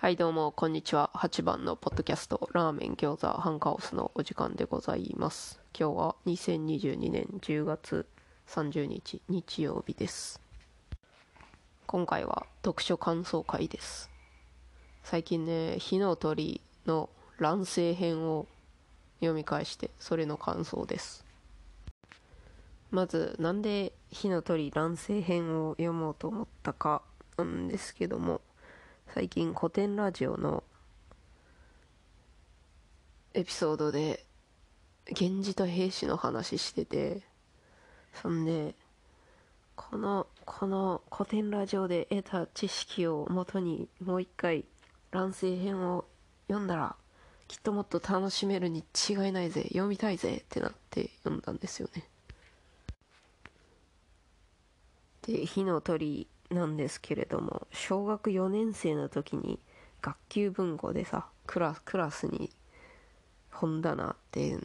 はいどうもこんにちは。8番のポッドキャストラーメン餃子ハンカオスのお時間でございます。今日は2022年10月30日日曜日です。今回は読書感想会です。最近ね火の鳥の乱世編を読み返してそれの感想です。まずなんで火の鳥乱世編を読もうと思ったかなんですけども最近古典ラジオのエピソードで源氏と平氏の話しててそんでこのこの古典ラジオで得た知識をもとにもう一回乱世編を読んだらきっともっと楽しめるに違いないぜ読みたいぜってなって読んだんですよね。で火の鳥なんですけれども小学4年生の時に学級文庫でさクラクラスに本棚って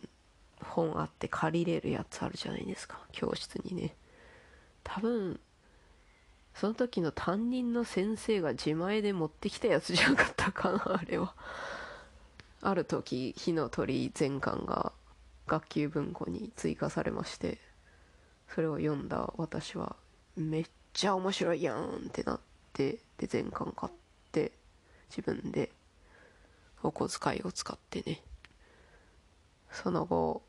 本あって借りれるやつあるじゃないですか。教室にね。多分その時の担任の先生が自前で持ってきたやつじゃなかったかな あれは。ある時火の鳥全巻が学級文庫に追加されましてそれを読んだ私はめっちゃ面白いやんってなってで全巻買って自分でお小遣いを使ってね。その後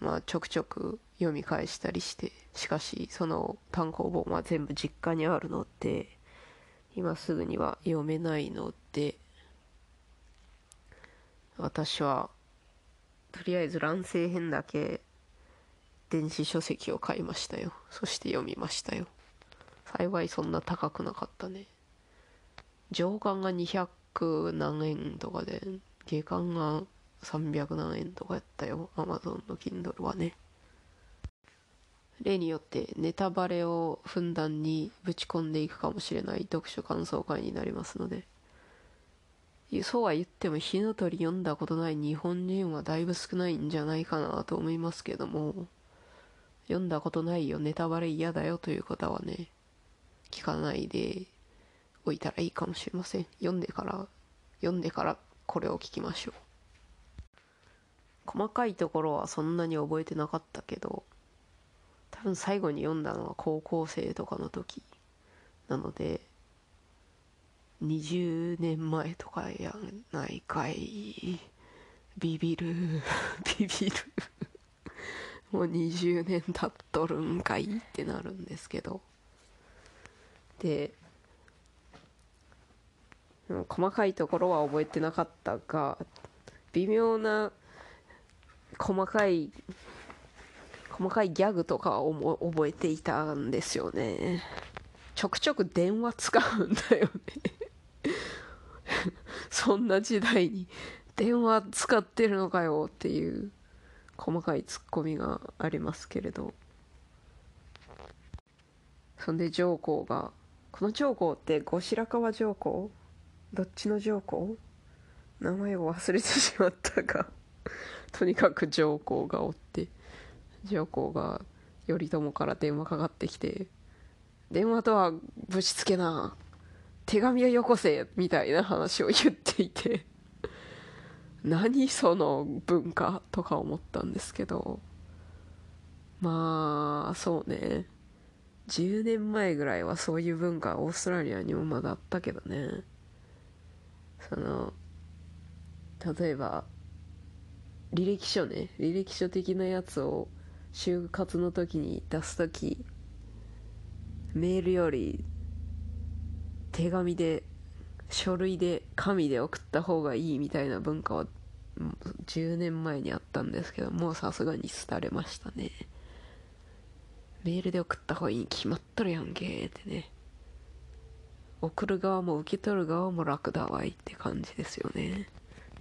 まあちょくちょく読み返したりしてしかしその単行本は全部実家にあるので今すぐには読めないので私はとりあえず乱世編だけ電子書籍を買いましたよ。そして読みましたよ。幸いそんな高くなかったね。上巻が200何円とかで下巻が300何円とかやったよ。アマゾンの Kindle はね。例によってネタバレをふんだんにぶち込んでいくかもしれない読書感想会になりますので。そうは言っても火の鳥読んだことない日本人はだいぶ少ないんじゃないかなと思いますけども。読んだことないよ。ネタバレ嫌だよという方はね聞かないでおいたらいいかもしれません。読んでから読んでからこれを聞きましょう。細かいところはそんなに覚えてなかったけど多分最後に読んだのは高校生とかの時なので20年前とかやないかい。ビビる。ビビる。もう20年経っとるんかいってなるんですけど。で細かいところは覚えてなかったが微妙な細かい細かいギャグとかを覚えていたんですよね。ちょくちょく電話使うんだよね。そんな時代に電話使ってるのかよっていう細かいツッコミがありますけれど。そんで上皇がこの上皇って後白河上皇どっちの上皇名前を忘れてしまったがとにかく上皇がおって上皇が頼朝から電話かかってきて「電話とはぶしつけな手紙をよこせ」みたいな話を言っていて何その文化とか思ったんですけどまあそうね。10年前ぐらいはそういう文化オーストラリアにもまだあったけどね。その例えば履歴書ね。履歴書的なやつを就活の時に出す時メールより手紙で書類で紙で送った方がいいみたいな文化は10年前にあったんですけどもうさすがに廃れましたね。メールで送った方がいい決まっとるやんけってね。送る側も受け取る側も楽だわいって感じですよね。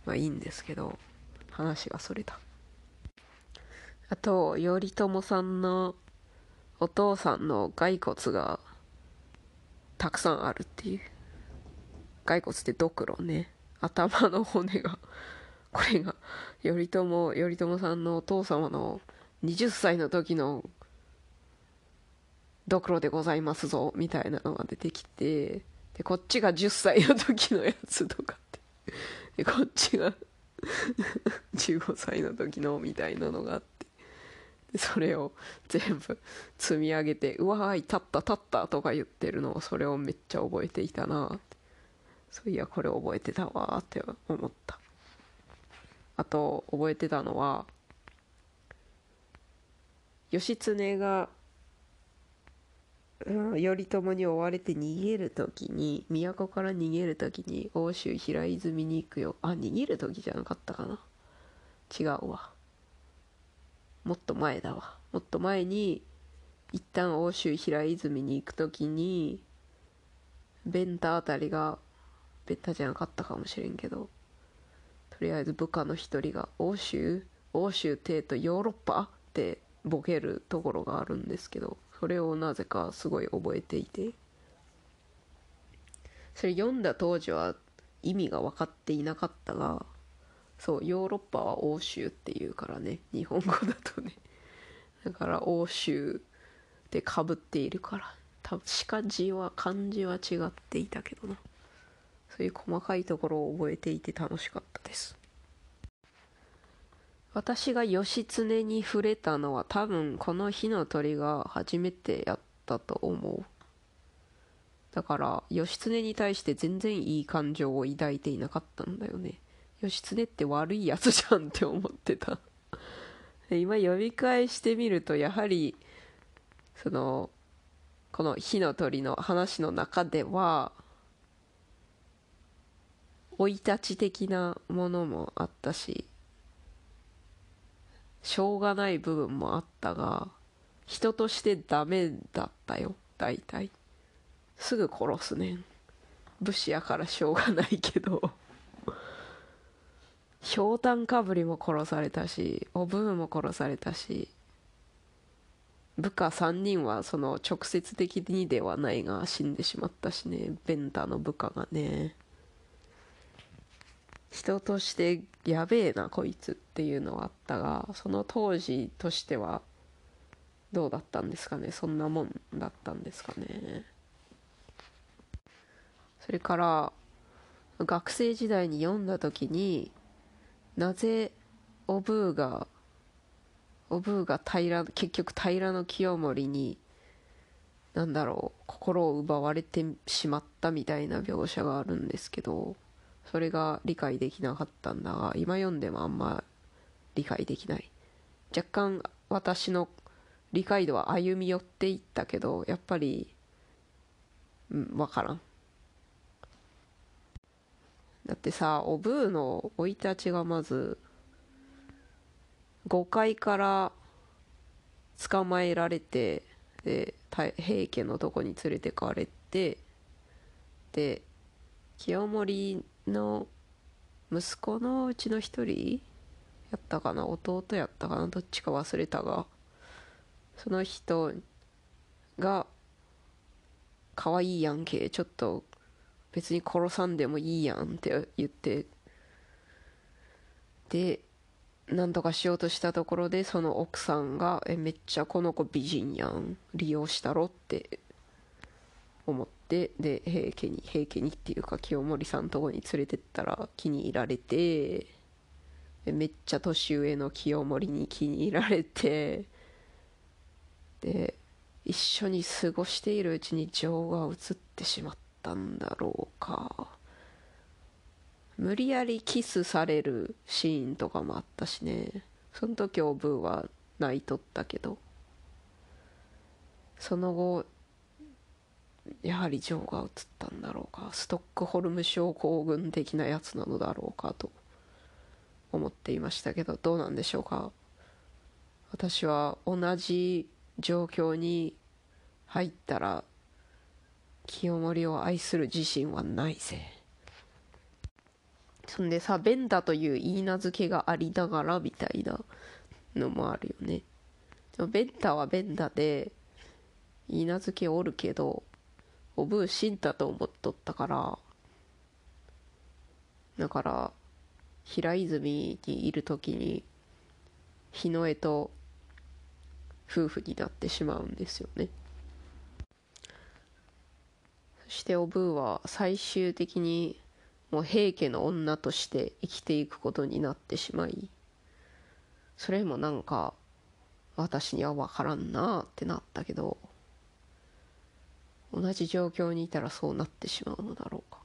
まあいいんですけど話がそれたあと頼朝さんのお父さんの骸骨がたくさんあるっていう。骸骨ってドクロね。頭の骨がこれが頼朝頼朝さんのお父様の20歳の時のドクロでございますぞみたいなのが出てきてでこっちが10歳の時のやつとかって。でこっちが 15歳の時のみたいなのがあって。でそれを全部積み上げて「うわーい立った立った」とか言ってるのをそれをめっちゃ覚えていたなって。そういやこれ覚えてたわって思った。あと覚えてたのは義経が、頼朝に追われて逃げる時に都から逃げる時に奥州平泉に行くよ。あ逃げる時じゃなかったかな。違うわ。もっと前だわ。もっと前に一旦奥州平泉に行く時に弁太あたりが弁太じゃなかったかもしれんけどとりあえず部下の一人が欧州欧州帝とヨーロッパってボケるところがあるんですけどそれをなぜかすごい覚えていて。それ読んだ当時は意味が分かっていなかったがそうヨーロッパは欧州っていうからね日本語だとね。だから欧州でかぶっているから多分しか字は漢字は違っていたけどな。そういう細かいところを覚えていて楽しかったです。私が義経に触れたのは多分この火の鳥が初めてやったと思う。だから義経に対して全然いい感情を抱いていなかったんだよね。義経って悪いやつじゃんって思ってた。今読み返してみるとやはりそのこの火の鳥の話の中では生い立ち的なものもあったししょうがない部分もあったが人としてダメだったよ。大体。すぐ殺すねん。武士やからしょうがないけど。ひょうたんかぶりも殺されたしおぶんも殺されたし部下3人はその直接的にではないが死んでしまったしね。ベンタの部下がね。人としてやべえなこいつっていうのはあったがその当時としてはどうだったんですかね？そんなもんだったんですかね？それから学生時代に読んだ時になぜおブーがおブーが平結局平の清盛になんだろう心を奪われてしまったみたいな描写があるんですけどそれが理解できなかったんだが今読んでもあんま理解できない。若干私の理解度は歩み寄っていったけどやっぱりうん分からん。だってさおブーの生い立ちがまず5階から捕まえられてで平家のとこに連れてかれてで清盛の息子のうちの一人やったかな弟やったかなどっちか忘れたがその人が可愛いやんけちょっと別に殺さんでもいいやんって言ってでなんとかしようとしたところでその奥さんが「えめっちゃこの子美人やん利用したろ」って思ってで平家に平家にっていうか清盛さんとこに連れてったら気に入られてめっちゃ年上の清盛に気に入られてで一緒に過ごしているうちに情が移ってしまったんだろうか。無理やりキスされるシーンとかもあったしね。その時おブーは泣いとったけど。その後やはり情が移ったんだろうかストックホルム症候群的なやつなのだろうかと思っていましたけどどうなんでしょうか。私は同じ状況に入ったら清盛を愛する自信はないぜ。そんでさベンダという言い名付けがありながらみたいなのもあるよね。でもベンダはベンダで言い名付けおるけどおぶう死んだと思っとったからだから平泉にいる時に日の絵と夫婦になってしまうんですよね。そしておぶーは最終的にもう平家の女として生きていくことになってしまいそれもなんか私には分からんなってなったけど同じ状況にいたらそうなってしまうのだろうか。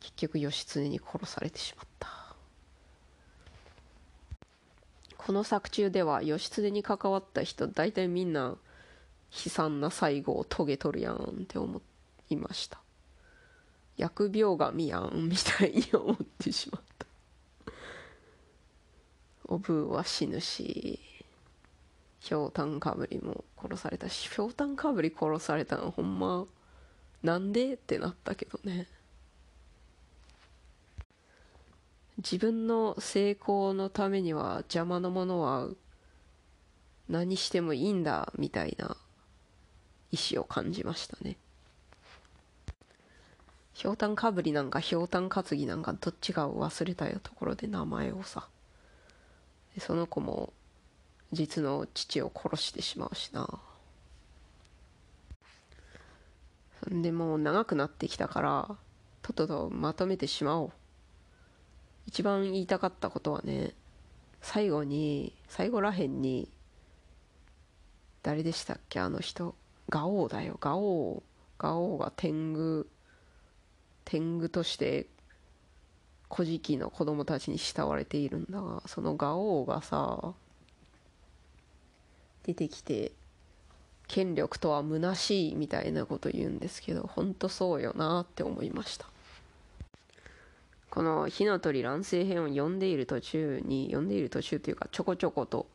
結局義経に殺されてしまった。この作中では義経に関わった人大体みんな悲惨な最後を遂げとるやんって思いました。疫病神やんみたいに思ってしまった。おぶーは死ぬし。ひょうたんかぶりも殺されたしひょうたんかぶり殺されたのほんまなんでってなったけどね。自分の成功のためには邪魔なものは何してもいいんだみたいな意志を感じましたね。ひょうたんかぶりなんかひょうたん担ぎなんかどっちかを忘れたよところで名前をさ。その子も実の父を殺してしまうしな。でもう長くなってきたからとっととまとめてしまおう。一番言いたかったことはね最後に最後らへんに誰でしたっけあの人。ガオーだよ。ガオーガオーが天狗天狗として古事記の子供たちに慕われているんだがそのガオーがさ出てきて権力とは虚しいみたいなこと言うんですけど本当そうよなって思いました。この「火の鳥乱世編」を読んでいる途中に読んでいる途中っていうかちょこちょこと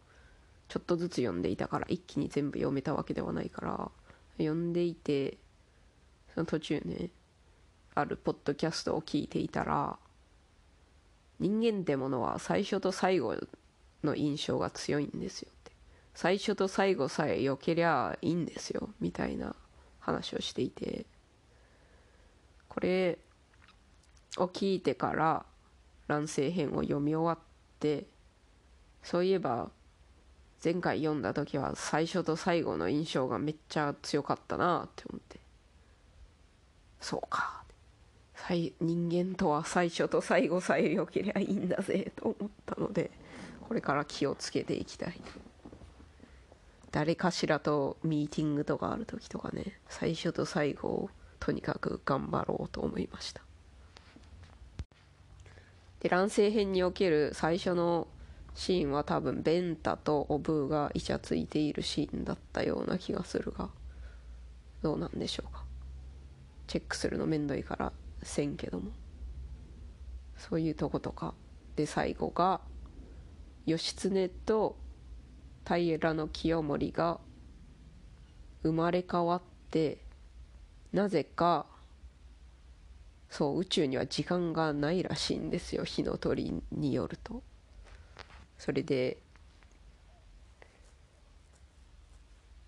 ちょっとずつ読んでいたから一気に全部読めたわけではないから読んでいてその途中ねあるポッドキャストを聞いていたら人間ってものは最初と最後の印象が強いんですよ。最初と最後さえ良けりゃいいんですよみたいな話をしていて。これを聞いてから乱世編を読み終わってそういえば前回読んだ時は最初と最後の印象がめっちゃ強かったなって思って。そうか。人間とは最初と最後さえ良けりゃいいんだぜと思ったのでこれから気をつけていきたい誰かしらとミーティングとかある時とかね最初と最後をとにかく頑張ろうと思いました。で乱世編における最初のシーンは多分ベンタとオブーがイチャついているシーンだったような気がするがどうなんでしょうか。チェックするのめんどいからせんけども。そういうとことか。で最後が義経と平清盛が生まれ変わってなぜかそう宇宙には時間がないらしいんですよ火の鳥によると。それで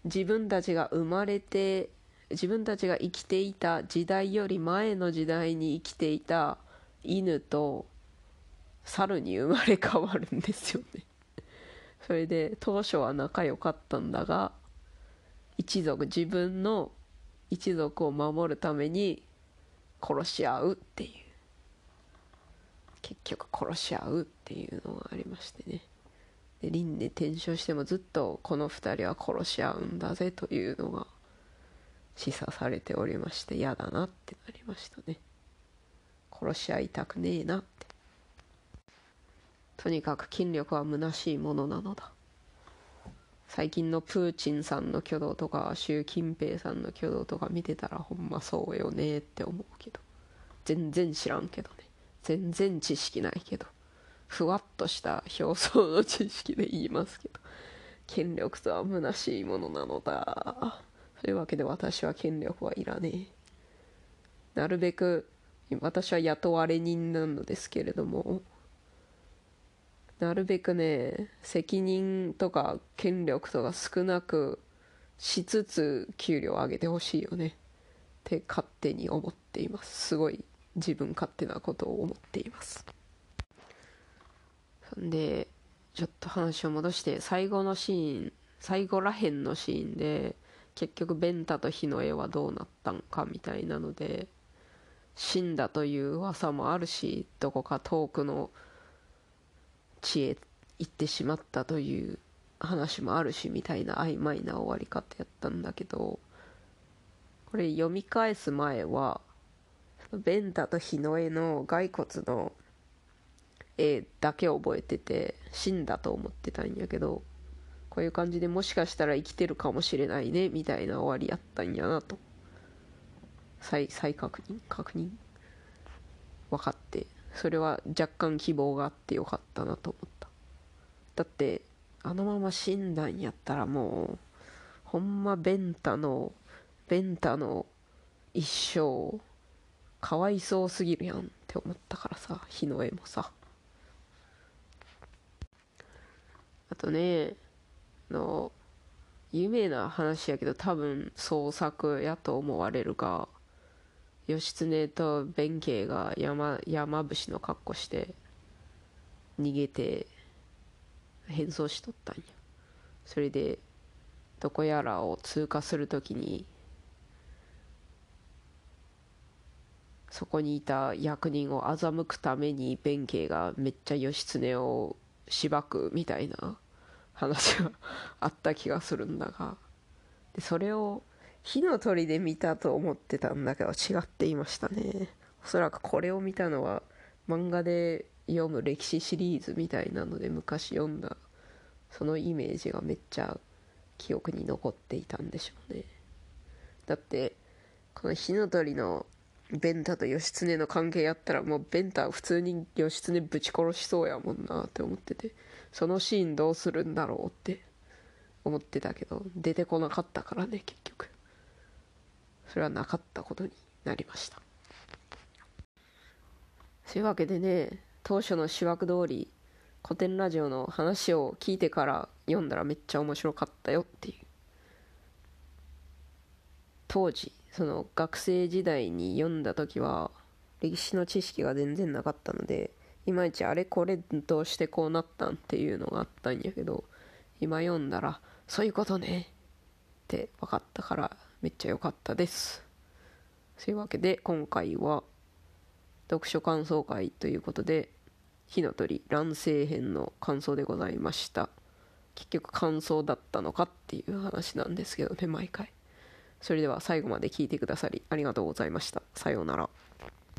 自分たちが生まれて自分たちが生きていた時代より前の時代に生きていた犬と猿に生まれ変わるんですよね。それで当初は仲良かったんだが一族自分の一族を守るために殺し合うっていう。結局殺し合うっていうのがありましてね。で輪廻転生してもずっとこの2人は殺し合うんだぜというのが示唆されておりまして嫌だなってなりましたね。殺し合いたくねえなって。とにかく権力は虚しいものなのだ。最近のプーチンさんの挙動とか習近平さんの挙動とか見てたらほんまそうよねって思うけど。全然知らんけどね。全然知識ないけど。ふわっとした表層の知識で言いますけど。権力とは虚しいものなのだ。というわけで私は権力はいらねえ。なるべく、私は雇われ人なのですけれども、なるべくね、責任とか権力とか少なくしつつ給料を上げてほしいよね。って勝手に思っています。すごい自分勝手なことを思っています。そんで、ちょっと話を戻して、最後のシーン、最後らへんのシーンで、結局ベンタとヒノエはどうなったんかみたいなので死んだという噂もあるしどこか遠くの地へ行ってしまったという話もあるしみたいな曖昧な終わり方やったんだけどこれ読み返す前はベンタとヒノエの骸骨の絵だけ覚えてて死んだと思ってたんやけどこういう感じでもしかしたら生きてるかもしれないねみたいな終わりやったんやなと再再確認確認？分かって。それは若干希望があってよかったなと思った。だってあのまま死んだんやったらもうほんまベンタのベンタの一生かわいそうすぎるやんって思ったからさ日の絵もさ。あとねあの有名な話やけど多分創作やと思われるが義経と弁慶が山山伏の格好して逃げて変装しとったんや。それでどこやらを通過するときにそこにいた役人を欺くために弁慶がめっちゃ義経をしばくみたいな話があった気がするんだがでそれを火の鳥で見たと思ってたんだけど違っていましたね。おそらくこれを見たのは漫画で読む歴史シリーズみたいなので昔読んだそのイメージがめっちゃ記憶に残っていたんでしょうね。だってこの火の鳥のベンタと義経の関係やったらもうベンタは普通に義経ぶち殺しそうやもんなって思っててそのシーンどうするんだろうって思ってたけど出てこなかったからね結局。それはなかったことになりました。そういうわけでね当初の主枠通り古典ラジオの話を聞いてから読んだらめっちゃ面白かったよっていう。当時その学生時代に読んだ時は歴史の知識が全然なかったのでいまいちあれこれどうしてこうなったんっていうのがあったんやけど今読んだらそういうことねって分かったからめっちゃ良かったです。というわけで今回は読書感想会ということで火の鳥乱世編の感想でございました。結局感想だったのかっていう話なんですけどね毎回。それでは最後まで聞いてくださりありがとうございました。さようなら。